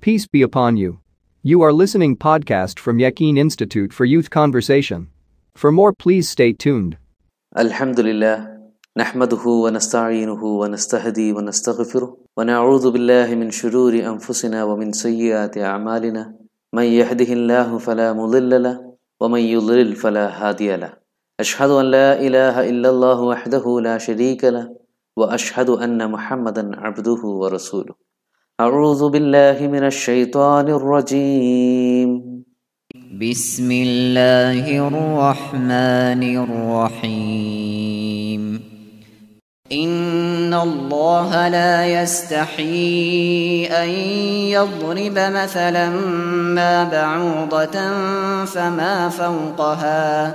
Peace be upon you. You are listening podcast from Yaqeen Institute for Youth Conversation. For more please stay tuned. Alhamdulillah nahmaduhu wa nasta'inuhu wa nastahdi wa nastaghfiru wa na'udhu billahi min shururi anfusina wa min sayyiati a'malina man yahdihillahu fala mudilla la wa man yudlil fala hadiya la. Ashhadu an la ilaha illallah wahdahu la sharika la wa ashhadu anna Muhammadan 'abduhu. أعوذ بالله من الشيطان الرجيم. بسم الله الرحمن الرحيم. إن الله لا يستحي أن يضرب مثلا ما بعوضة فما فوقها.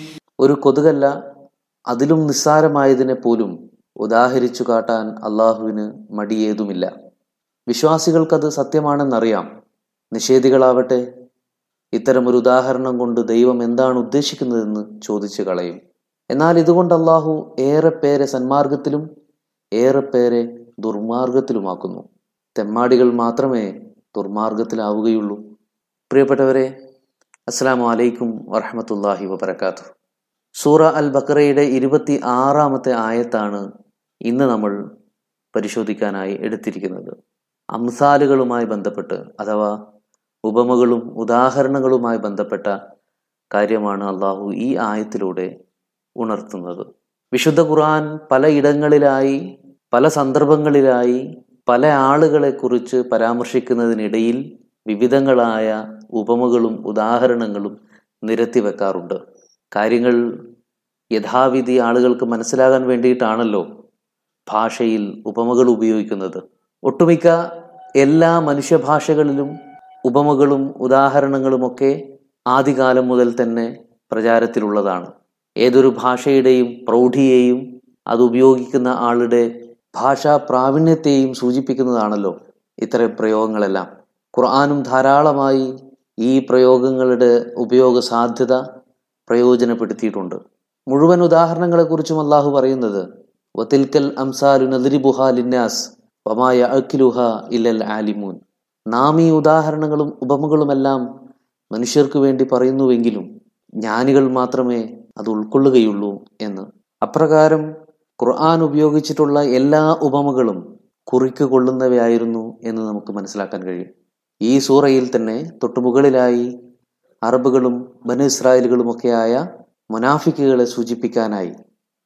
ഒരു കൊതുകല്ല അതിലും നിസ്സാരമായതിനെ പോലും ഉദാഹരിച്ചു കാട്ടാൻ അള്ളാഹുവിന് മടിയേതുമില്ല. വിശ്വാസികൾക്കത് സത്യമാണെന്നറിയാം. നിഷേധികളാവട്ടെ. ഇത്തരമൊരു ഉദാഹരണം കൊണ്ട് ദൈവം എന്താണ് ഉദ്ദേശിക്കുന്നതെന്ന് ചോദിച്ചു കളയും. എന്നാൽ ഇതുകൊണ്ട് അള്ളാഹു ഏറെ പേരെ സന്മാർഗത്തിലും ഏറെ പേരെ ദുർമാർഗത്തിലുമാക്കുന്നു. തെമ്മാടികൾ മാത്രമേ ദുർമാർഗത്തിലാവുകയുള്ളൂ. പ്രിയപ്പെട്ടവരെ അസ്സാം വലൈക്കും വറഹമത്തല്ലാഹി വബർക്കാത്തു സൂറ അൽ ബക്കറയുടെ ഇരുപത്തി ആറാമത്തെ ആയത്താണ് ഇന്ന് നമ്മൾ പരിശോധിക്കാനായി എടുത്തിരിക്കുന്നത്. അംസാലുകളുമായി ബന്ധപ്പെട്ട് അഥവാ ഉപമകളും ഉദാഹരണങ്ങളുമായി ബന്ധപ്പെട്ട കാര്യമാണ് അള്ളാഹു ഈ ആയത്തിലൂടെ ഉണർത്തുന്നത്. വിശുദ്ധ ഖുർആൻ പലയിടങ്ങളിലായി പല സന്ദർഭങ്ങളിലായി പല ആളുകളെ കുറിച്ച് പരാമർശിക്കുന്നതിനിടയിൽ വിവിധങ്ങളായ ഉപമകളും ഉദാഹരണങ്ങളും നിരത്തി വെക്കാറുണ്ട് കാര്യങ്ങൾ യഥാവിധി ആളുകൾക്ക് മനസ്സിലാകാൻ വേണ്ടിയിട്ടാണല്ലോ ഭാഷയിൽ ഉപമകൾ ഉപയോഗിക്കുന്നത്. ഒട്ടുമിക്ക എല്ലാ മനുഷ്യഭാഷകളിലും ഉപമകളും ഉദാഹരണങ്ങളുമൊക്കെ ആദ്യകാലം മുതൽ തന്നെ പ്രചാരത്തിലുള്ളതാണ്. ഏതൊരു ഭാഷയുടെയും പ്രൗഢിയെയും അത് ഉപയോഗിക്കുന്ന ആളുടെ ഭാഷാ പ്രാവീണ്യത്തെയും സൂചിപ്പിക്കുന്നതാണല്ലോ ഇത്തരം പ്രയോഗങ്ങളെല്ലാം. ഖുർആാനും ധാരാളമായി ഈ പ്രയോഗങ്ങളുടെ ഉപയോഗ സാധ്യത പ്രയോജനപ്പെടുത്തിയിട്ടുണ്ട്. മുഴുവൻ ഉദാഹരണങ്ങളെ കുറിച്ചും അള്ളാഹു പറയുന്നത് നദരിബുഹ ലിന്നാസ് വമായ ഇല്ലൽ ആലിമൂൻ. നാം ഈ ഉദാഹരണങ്ങളും ഉപമകളുമെല്ലാം മനുഷ്യർക്ക് വേണ്ടി പറയുന്നുവെങ്കിലും ജ്ഞാനികൾ മാത്രമേ അത് ഉൾക്കൊള്ളുകയുള്ളൂ എന്ന്. അപ്രകാരം ഖുർആൻ ഉപയോഗിച്ചിട്ടുള്ള എല്ലാ ഉപമകളും കുറിക്ക് കൊള്ളുന്നവയായിരുന്നു എന്ന് നമുക്ക് മനസ്സിലാക്കാൻ കഴിയും. ഈ സൂറയിൽ തന്നെ തൊട്ടുമുകളിലായി അറബുകളും ബനു ഇസ്രായേലുകളുമൊക്കെയായ മുനാഫിക്കുകളെ സൂചിപ്പിക്കാനായി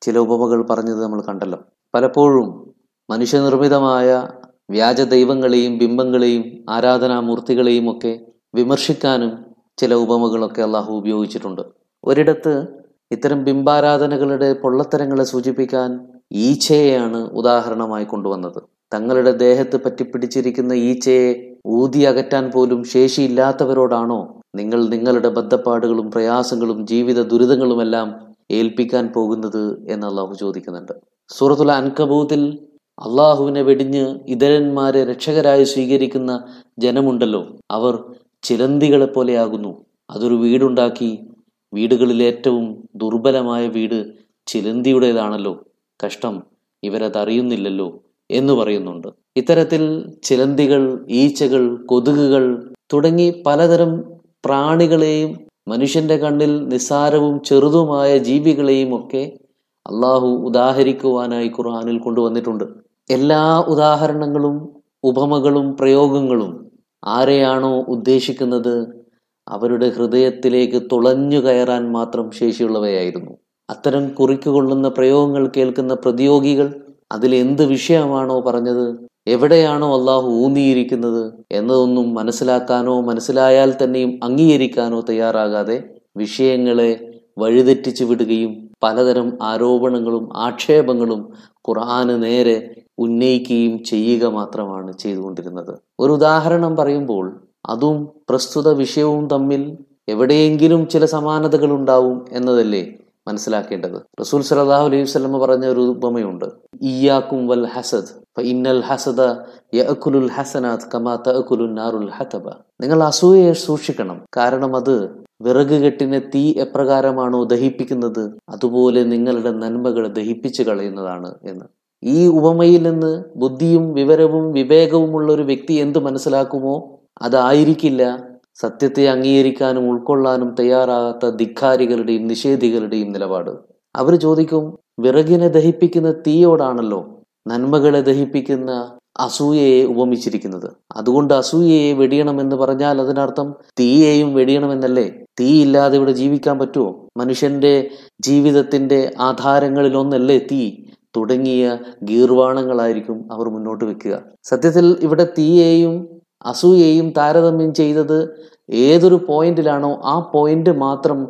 ചില ഉപമകൾ പറഞ്ഞത് നമ്മൾ കണ്ടല്ലോ. പലപ്പോഴും മനുഷ്യനിർമ്മിതമായ വ്യാജ ദൈവങ്ങളെയും ബിംബങ്ങളെയും ആരാധനാമൂർത്തികളെയും ഒക്കെ വിമർശിക്കാനും ചില ഉപമകളൊക്കെ അള്ളാഹു ഉപയോഗിച്ചിട്ടുണ്ട്. ഒരിടത്ത് ഇത്തരം ബിംബാരാധനകളുടെ പൊള്ളത്തരങ്ങളെ സൂചിപ്പിക്കാൻ ഈച്ചയെയാണ് ഉദാഹരണമായി കൊണ്ടുവന്നത്. തങ്ങളുടെ ദേഹത്ത് പറ്റിപ്പിടിച്ചിരിക്കുന്ന ഈച്ചയെ ഊതി അകറ്റാൻ പോലും ശേഷിയില്ലാത്തവരോടാണോ? നിങ്ങൾ നിങ്ങളുടെ ബദ്ധപ്പാടുകളും പ്രയാസങ്ങളും ജീവിത ദുരിതങ്ങളുമെല്ലാം ഏൽപ്പിക്കാൻ പോകുന്നത് എന്ന് അള്ളാഹു ചോദിക്കുന്നുണ്ട്. സൂറത്തുൽ അൻകബൂത്തിൽ അള്ളാഹുവിനെ വെടിഞ്ഞ് ഇതരന്മാരെ രക്ഷകരായി സ്വീകരിക്കുന്ന ജനമുണ്ടല്ലോ. അവർ ചിലന്തികളെ പോലെയാകുന്നു അതൊരു വീടുണ്ടാക്കി വീടുകളിൽ ഏറ്റവും ദുർബലമായ വീട് ചിലന്തിയുടേതാണല്ലോ. കഷ്ടം ഇവരതറിയുന്നില്ലല്ലോ എന്ന് പറയുന്നുണ്ട്. ഇത്തരത്തിൽ ചിലന്തികൾ ഈച്ചകൾ കൊതുകുകൾ തുടങ്ങി പലതരം പ്രാണികളെയും മനുഷ്യന്റെ കണ്ണിൽ നിസ്സാരവും ചെറുതുമായ ജീവികളെയും ഒക്കെ അള്ളാഹു ഉദാഹരിക്കുവാനായി ഖുർആാനിൽ കൊണ്ടുവന്നിട്ടുണ്ട്. എല്ലാ ഉദാഹരണങ്ങളും ഉപമകളും പ്രയോഗങ്ങളും ആരെയാണോ ഉദ്ദേശിക്കുന്നത് അവരുടെ ഹൃദയത്തിലേക്ക് തുളഞ്ഞു കയറാൻ മാത്രം ശേഷിയുള്ളവയായിരുന്നു. അത്തരം കുറിക്കുകൊള്ളുന്ന പ്രയോഗങ്ങൾ കേൾക്കുന്ന പ്രതിയോഗികൾ അതിൽ എന്ത് വിഷയമാണോ പറഞ്ഞത് എവിടെയാണോ അള്ളാഹു ഊന്നിയിരിക്കുന്നത് എന്നതൊന്നും മനസ്സിലാക്കാനോ മനസ്സിലായാൽ തന്നെയും അംഗീകരിക്കാനോ തയ്യാറാകാതെ വിഷയങ്ങളെ വഴിതെറ്റിച്ചു വിടുകയും പലതരം ആരോപണങ്ങളും ആക്ഷേപങ്ങളും ഖുർആന് നേരെ ഉന്നയിക്കുകയും ചെയ്യുക മാത്രമാണ് ചെയ്തുകൊണ്ടിരുന്നത്. ഒരു ഉദാഹരണം പറയുമ്പോൾ അതും പ്രസ്തുത വിഷയവും തമ്മിൽ എവിടെയെങ്കിലും ചില സമാനതകൾ ഉണ്ടാവും എന്നതല്ലേ മനസ്സിലാക്കേണ്ടത്. റസൂൽ സലാഹു അലൈഹി സ്വലമ പറഞ്ഞ ഒരു ഉപമയുണ്ട്. ഇയാക്കും വൽ ഹസദ് ഇന്നൽ ഹസദ യഅക്കുലുൽ ഹസനാത് കമാ തഅകുലുൻ നാറുൽ ഹതബ നിങ്ങൾ അസൂയയെ സൂക്ഷിക്കണം. കാരണം അത് വിറക് കെട്ടിനെ തീ എപ്രകാരമാണോ ദഹിപ്പിക്കുന്നത്? അതുപോലെ നിങ്ങളുടെ നന്മകളെ ദഹിപ്പിച്ചു കളയുന്നതാണ് എന്ന്. ഈ ഉപമയിൽ നിന്ന് ബുദ്ധിയും വിവരവും വിവേകവുമുള്ള ഒരു വ്യക്തി എന്ത് മനസ്സിലാക്കുമോ? അതായിരിക്കില്ല. സത്യത്തെ അംഗീകരിക്കാനും ഉൾക്കൊള്ളാനും തയ്യാറാകാത്ത ധിക്കാരികളുടെയും നിഷേധികളുടെയും നിലപാട്. അവർ ചോദിക്കും വിറകിനെ ദഹിപ്പിക്കുന്ന തീയോടാണല്ലോ? നന്മകളെ ദഹിപ്പിക്കുന്ന അസൂയയെ ഉപമിച്ചിരിക്കുന്നത്. അതുകൊണ്ട് അസൂയയെ വെടിയണം എന്ന് പറഞ്ഞാൽ അതിനർത്ഥം തീയെയും വെടിയണമെന്നല്ലേ? തീ ഇല്ലാതെ ഇവിടെ ജീവിക്കാൻ പറ്റുമോ? മനുഷ്യന്റെ ജീവിതത്തിന്റെ ആധാരങ്ങളിൽ ഒന്നല്ലേ തീ? തുടങ്ങിയ ഗീർവാണങ്ങളായിരിക്കും അവർ മുന്നോട്ട് വെക്കുക. സത്യത്തിൽ ഇവിടെ തീയെയും അസൂയയും താരതമ്യം ചെയ്തത് ഏതൊരു പോയിന്റിലാണോ ആ പോയിന്റ് മാത്രം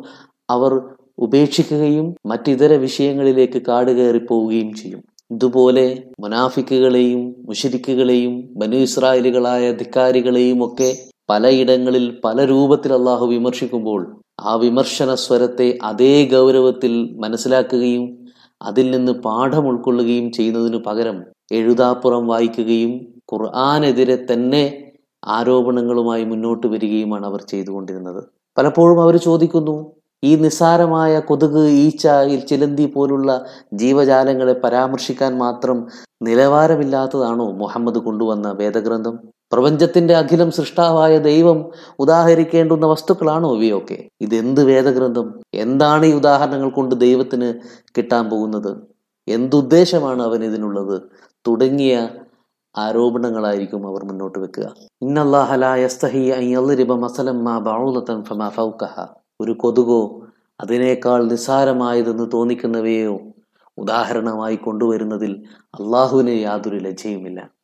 അവർ ഉപേക്ഷിക്കുകയും മറ്റിതര വിഷയങ്ങളിലേക്ക് കാട് കയറി പോവുകയും ചെയ്യും. ഇതുപോലെ മുനാഫിക്കുകളെയും മുഷരിക്കുകളെയും ബനു ഇസ്രായേലുകളായ ധിക്കാരികളെയും ഒക്കെ പലയിടങ്ങളിൽ പല രൂപത്തിൽ അള്ളാഹു വിമർശിക്കുമ്പോൾ ആ വിമർശന സ്വരത്തെ അതേ ഗൗരവത്തിൽ മനസ്സിലാക്കുകയും അതിൽ നിന്ന് പാഠം ഉൾക്കൊള്ളുകയും ചെയ്യുന്നതിനു പകരം എഴുതാപ്പുറം വായിക്കുകയും ഖുർആാനെതിരെ തന്നെ ആരോപണങ്ങളുമായി മുന്നോട്ട് വരികയുമാണ് അവർ ചെയ്തുകൊണ്ടിരുന്നത്. പലപ്പോഴും അവർ ചോദിക്കുന്നു ഈ നിസ്സാരമായ കൊതുക് ഈച്ച ചിലന്തി പോലുള്ള ജീവജാലങ്ങളെ പരാമർശിക്കാൻ മാത്രം നിലവാരമില്ലാത്തതാണോ മുഹമ്മദ് കൊണ്ടുവന്ന വേദഗ്രന്ഥം? പ്രപഞ്ചത്തിന്റെ അഖിലം സൃഷ്ടാവായ ദൈവം ഉദാഹരിക്കേണ്ടുന്ന വസ്തുക്കളാണോ ഇവയൊക്കെ? ഇതെന്ത് വേദഗ്രന്ഥം? എന്താണ് ഈ ഉദാഹരണങ്ങൾ കൊണ്ട് ദൈവത്തിന് കിട്ടാൻ പോകുന്നത്? എന്തുദ്ദേശമാണ് അവൻ ഇതിനുള്ളത്? തുടങ്ങിയ ആരോപണങ്ങളായിരിക്കും അവർ മുന്നോട്ട് വെക്കുക. ഒരു കൊതുകോ അതിനേക്കാൾ നിസ്സാരമായതെന്ന് തോന്നിക്കുന്നവയോ ഉദാഹരണമായി കൊണ്ടുവരുന്നതിൽ അള്ളാഹുവിന് യാതൊരു ലജ്ജയുമില്ല.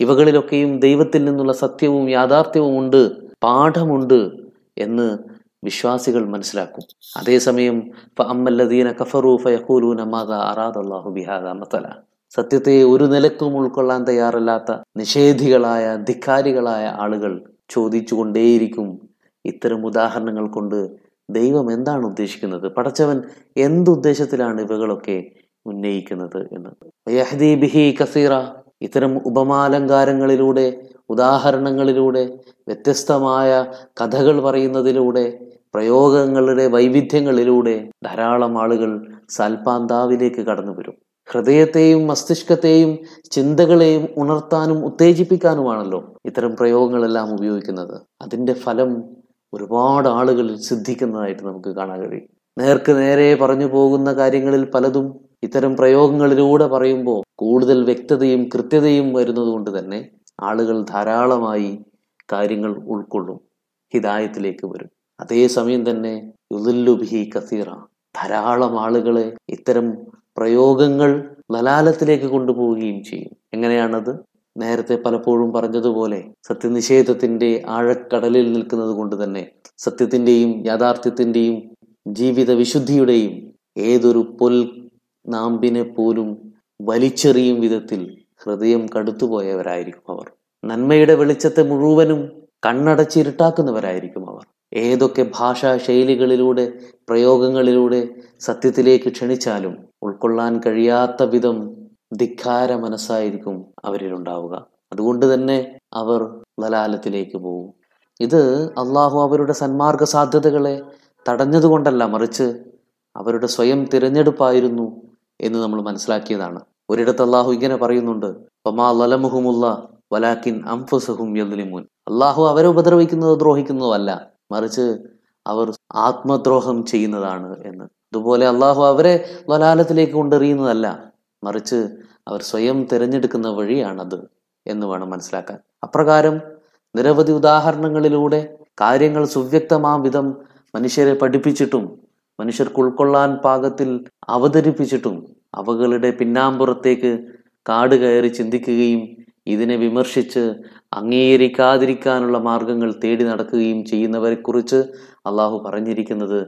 ഇവകളിലൊക്കെയും ദൈവത്തിൽ നിന്നുള്ള സത്യവും യാഥാർത്ഥ്യവും ഉണ്ട് പാഠമുണ്ട് എന്ന് വിശ്വാസികൾ മനസ്സിലാക്കും. അതേസമയം അമ്മല്ലദീന കഫറു ഫയഖൂലൂന മാദാ അറാദ അല്ലാഹു ബിഹാദ മതല. സത്യത്തെ ഒരു നിലക്കും ഉൾക്കൊള്ളാൻ തയ്യാറല്ലാത്ത നിഷേധികളായ ധിക്കാരികളായ ആളുകൾ ചോദിച്ചുകൊണ്ടേയിരിക്കും ഇത്തരം ഉദാഹരണങ്ങൾ കൊണ്ട് ദൈവം എന്താണ് ഉദ്ദേശിക്കുന്നത്? പടച്ചവൻ എന്തുദ്ദേശത്തിലാണ് ഇവകളൊക്കെ ഉന്നയിക്കുന്നത് എന്ന് ബിഹി കസീറ ഇത്തരം ഉപമാലങ്കാരങ്ങളിലൂടെ ഉദാഹരണങ്ങളിലൂടെ വ്യത്യസ്തമായ കഥകൾ പറയുന്നതിലൂടെ പ്രയോഗങ്ങളുടെ വൈവിധ്യങ്ങളിലൂടെ ധാരാളം ആളുകൾ സൽപാന്താവിലേക്ക് കടന്നു വരും ഹൃദയത്തെയും മസ്തിഷ്കത്തെയും ചിന്തകളെയും ഉണർത്താനും ഉത്തേജിപ്പിക്കാനുമാണല്ലോ ഇത്തരം പ്രയോഗങ്ങളെല്ലാം ഉപയോഗിക്കുന്നത്. അതിന്റെ ഫലം ഒരുപാട് ആളുകളിൽ സിദ്ധിക്കുന്നതായിട്ട് നമുക്ക് കാണാൻ കഴിയും. നേർക്ക് നേരെ പറഞ്ഞു പോകുന്ന കാര്യങ്ങളിൽ പലതും ഇത്തരം പ്രയോഗങ്ങളിലൂടെ പറയുമ്പോൾ കൂടുതൽ വ്യക്തതയും കൃത്യതയും വരുന്നതുകൊണ്ട് തന്നെ ആളുകൾ ധാരാളമായി കാര്യങ്ങൾ ഉൾക്കൊള്ളും ഹിതായത്തിലേക്ക് വരും. അതേസമയം തന്നെ യുദല്ലുബിഹി കസീറ. ധാരാളം ആളുകളെ ഇത്തരം പ്രയോഗങ്ങൾ മലാലത്തിലേക്ക് കൊണ്ടുപോവുകയും ചെയ്യും. എങ്ങനെയാണത്? നേരത്തെ പലപ്പോഴും പറഞ്ഞതുപോലെ സത്യനിഷേധത്തിന്റെ ആഴക്കടലിൽ നിൽക്കുന്നത് കൊണ്ട് തന്നെ സത്യത്തിന്റെയും യാഥാർത്ഥ്യത്തിന്റെയും ജീവിത വിശുദ്ധിയുടെയും ഏതൊരു പൊൽ നാമ്പിനെ പോലും വലിച്ചെറിയും വിധത്തിൽ ഹൃദയം കടുത്തുപോയവരായിരിക്കും അവർ. നന്മയുടെ വെളിച്ചത്തെ മുഴുവനും കണ്ണടച്ചിരുട്ടാക്കുന്നവരായിരിക്കും അവർ. ഏതൊക്കെ ഭാഷാ ശൈലികളിലൂടെ പ്രയോഗങ്ങളിലൂടെ സത്യത്തിലേക്ക് ക്ഷണിച്ചാലും ഉൾക്കൊള്ളാൻ കഴിയാത്ത വിധം ധിക്കാര മനസ്സായിരിക്കും അവരിലുണ്ടാവുക. അതുകൊണ്ട് തന്നെ അവർ ലലാലത്തിലേക്ക് പോകും ഇത് അള്ളാഹു അവരുടെ സന്മാർഗ സാധ്യതകളെ തടഞ്ഞതുകൊണ്ടല്ല മറിച്ച് അവരുടെ സ്വയം തിരഞ്ഞെടുപ്പായിരുന്നു എന്ന് നമ്മൾ മനസ്സിലാക്കിയതാണ്. ഒരിടത്ത് അള്ളാഹു ഇങ്ങനെ പറയുന്നുണ്ട് അള്ളാഹു അവരെ ഉപദ്രവിക്കുന്നതോ ദ്രോഹിക്കുന്നതോ അല്ല മറിച്ച് അവർ ആത്മദ്രോഹം ചെയ്യുന്നതാണ് എന്ന്. അതുപോലെ അള്ളാഹു അവരെ വലാലത്തിലേക്ക് കൊണ്ടെറിയുന്നതല്ല. മറിച്ച് അവർ സ്വയം തിരഞ്ഞെടുക്കുന്ന വഴിയാണത് എന്ന് വേണം മനസ്സിലാക്കാൻ. അപ്രകാരം നിരവധി ഉദാഹരണങ്ങളിലൂടെ കാര്യങ്ങൾ സുവ്യക്തമാം വിധം മനുഷ്യരെ പഠിപ്പിച്ചിട്ടും മനുഷ്യർക്ക് ഉൾക്കൊള്ളാൻ പാകത്തിൽ അവതരിപ്പിച്ചിട്ടും അവകളുടെ പിന്നാമ്പുറത്തേക്ക് കാട് കയറി ചിന്തിക്കുകയും ഇതിനെ വിമർശിച്ച് അംഗീകരിക്കാതിരിക്കാനുള്ള മാർഗങ്ങൾ തേടി നടക്കുകയും ചെയ്യുന്നവരെക്കുറിച്ച് അള്ളാഹു പറഞ്ഞിരിക്കുന്നത്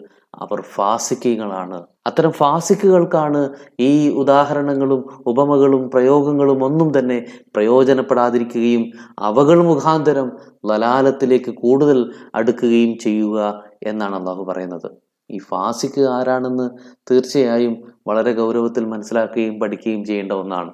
അവർ ഫാസിക്കുകളാണ്. അത്തരം ഫാസിക്കുകൾക്കാണ് ഈ ഉദാഹരണങ്ങളും ഉപമകളും പ്രയോഗങ്ങളും ഒന്നും തന്നെ പ്രയോജനപ്പെടാതിരിക്കുകയും അവകൾ മുഖാന്തരം ലലാലത്തിലേക്ക് കൂടുതൽ അടുക്കുകയും ചെയ്യുക എന്നാണ് അള്ളാഹു പറയുന്നത്. ഈ ഫാസിക്ക് ആരാണെന്ന് തീർച്ചയായും വളരെ ഗൗരവത്തിൽ മനസ്സിലാക്കുകയും പഠിക്കുകയും ചെയ്യേണ്ട ഒന്നാണ്.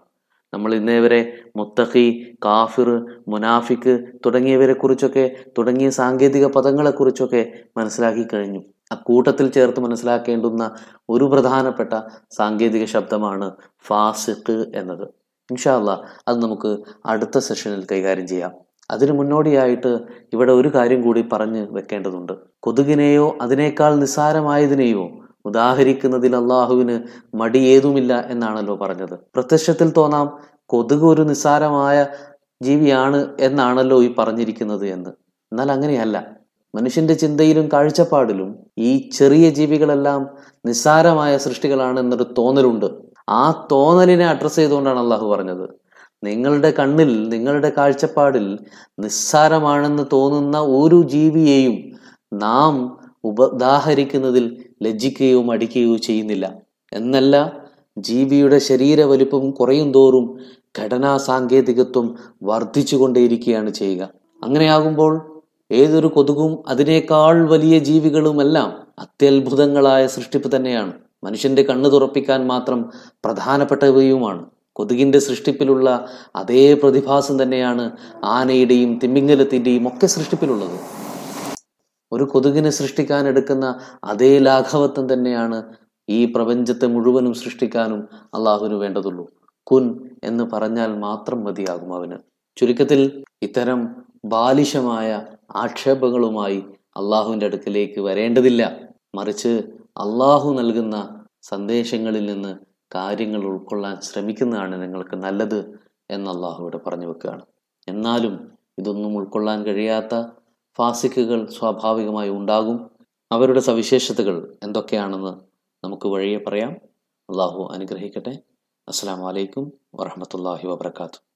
നമ്മൾ ഇന്നേ വരെ മുത്തഖി കാഫിർ മുനാഫിക്ക് തുടങ്ങിയവരെ കുറിച്ചൊക്കെ തുടങ്ങിയ സാങ്കേതിക പദങ്ങളെക്കുറിച്ചൊക്കെ മനസ്സിലാക്കി കഴിഞ്ഞു. അക്കൂട്ടത്തിൽ ചേർത്ത് മനസ്സിലാക്കേണ്ടുന്ന ഒരു പ്രധാനപ്പെട്ട സാങ്കേതിക ശബ്ദമാണ് ഫാസിഖ് എന്നത്. ഇൻഷാല്ല അത് നമുക്ക് അടുത്ത സെഷനിൽ കൈകാര്യം ചെയ്യാം. അതിനു മുന്നോടിയായിട്ട് ഇവിടെ ഒരു കാര്യം കൂടി പറഞ്ഞ് വെക്കേണ്ടതുണ്ട്. കൊതുകിനെയോ അതിനേക്കാൾ നിസ്സാരമായതിനെയോ ഉദാഹരിക്കുന്നതിൽ അള്ളാഹുവിന് മടിയേതുമില്ല എന്നാണല്ലോ പറഞ്ഞത്. പ്രത്യക്ഷത്തിൽ തോന്നാം കൊതുക് ഒരു നിസ്സാരമായ ജീവിയാണ് എന്നാണല്ലോ ഈ പറഞ്ഞിരിക്കുന്നത് എന്ന്. എന്നാൽ അങ്ങനെയല്ല. മനുഷ്യന്റെ ചിന്തയിലും കാഴ്ചപ്പാടിലും ഈ ചെറിയ ജീവികളെല്ലാം നിസ്സാരമായ സൃഷ്ടികളാണ് എന്നൊരു തോന്നലുണ്ട്. ആ തോന്നലിനെ അഡ്രസ്സ് ചെയ്തുകൊണ്ടാണ് അള്ളാഹു പറഞ്ഞത്. നിങ്ങളുടെ കണ്ണിൽ നിങ്ങളുടെ കാഴ്ചപ്പാടിൽ നിസ്സാരമാണെന്ന് തോന്നുന്ന ഒരു ജീവിയെയും നാം ഉപദാഹരിക്കുന്നതിൽ ലജ്ജിക്കുകയോ മടിക്കുകയോ ചെയ്യുന്നില്ല. എന്നല്ല ജീവിയുടെ ശരീര വലിപ്പം കുറയും തോറും ഘടനാ സാങ്കേതികത്വം വർദ്ധിച്ചുകൊണ്ടേയിരിക്കുകയാണ് ചെയ്യുക. അങ്ങനെയാകുമ്പോൾ ഏതൊരു കൊതുകും അതിനേക്കാൾ വലിയ ജീവികളുമെല്ലാം അത്യത്ഭുതങ്ങളായ സൃഷ്ടിപ്പ് തന്നെയാണ്. മനുഷ്യന്റെ കണ്ണു തുറപ്പിക്കാൻ മാത്രം പ്രധാനപ്പെട്ടവയുമാണ്. കൊതുകിന്റെ സൃഷ്ടിപ്പിലുള്ള അതേ പ്രതിഭാസം തന്നെയാണ് ആനയുടെയും തിമ്മിങ്ങലത്തിന്റെയും ഒക്കെ സൃഷ്ടിപ്പിലുള്ളത്. ഒരു കൊതുകിനെ സൃഷ്ടിക്കാൻ എടുക്കുന്ന അതേ ലാഘവത്വം തന്നെയാണ് ഈ പ്രപഞ്ചത്തെ മുഴുവനും സൃഷ്ടിക്കാനും അള്ളാഹുവിന് വേണ്ടതുള്ളൂ. കുൻ എന്ന് പറഞ്ഞാൽ മാത്രം മതിയാകും അവന്. ചുരുക്കത്തിൽ ഇത്തരം ബാലിശമായ ആക്ഷേപങ്ങളുമായി അള്ളാഹുവിന്റെ അടുക്കലേക്ക് വരേണ്ടതില്ല. മറിച്ച് അള്ളാഹു നൽകുന്ന സന്ദേശങ്ങളിൽ നിന്ന് കാര്യങ്ങൾ ഉൾക്കൊള്ളാൻ ശ്രമിക്കുന്നതാണ് നിങ്ങൾക്ക് നല്ലത് എന്ന് അള്ളാഹു ഇവിടെ പറഞ്ഞു വെക്കുകയാണ്. എന്നാലും ഇതൊന്നും ഉൾക്കൊള്ളാൻ കഴിയാത്ത ഫാസിക്കുകൾ സ്വാഭാവികമായി ഉണ്ടാകും. അവരുടെ സവിശേഷതകൾ എന്തൊക്കെയാണെന്ന് നമുക്ക് വഴിയെ പറയാം. അള്ളാഹു അനുഗ്രഹിക്കട്ടെ. അസ്സാം വലൈക്കും വറഹമത്തല്ലാഹി വാബർക്കാത്തു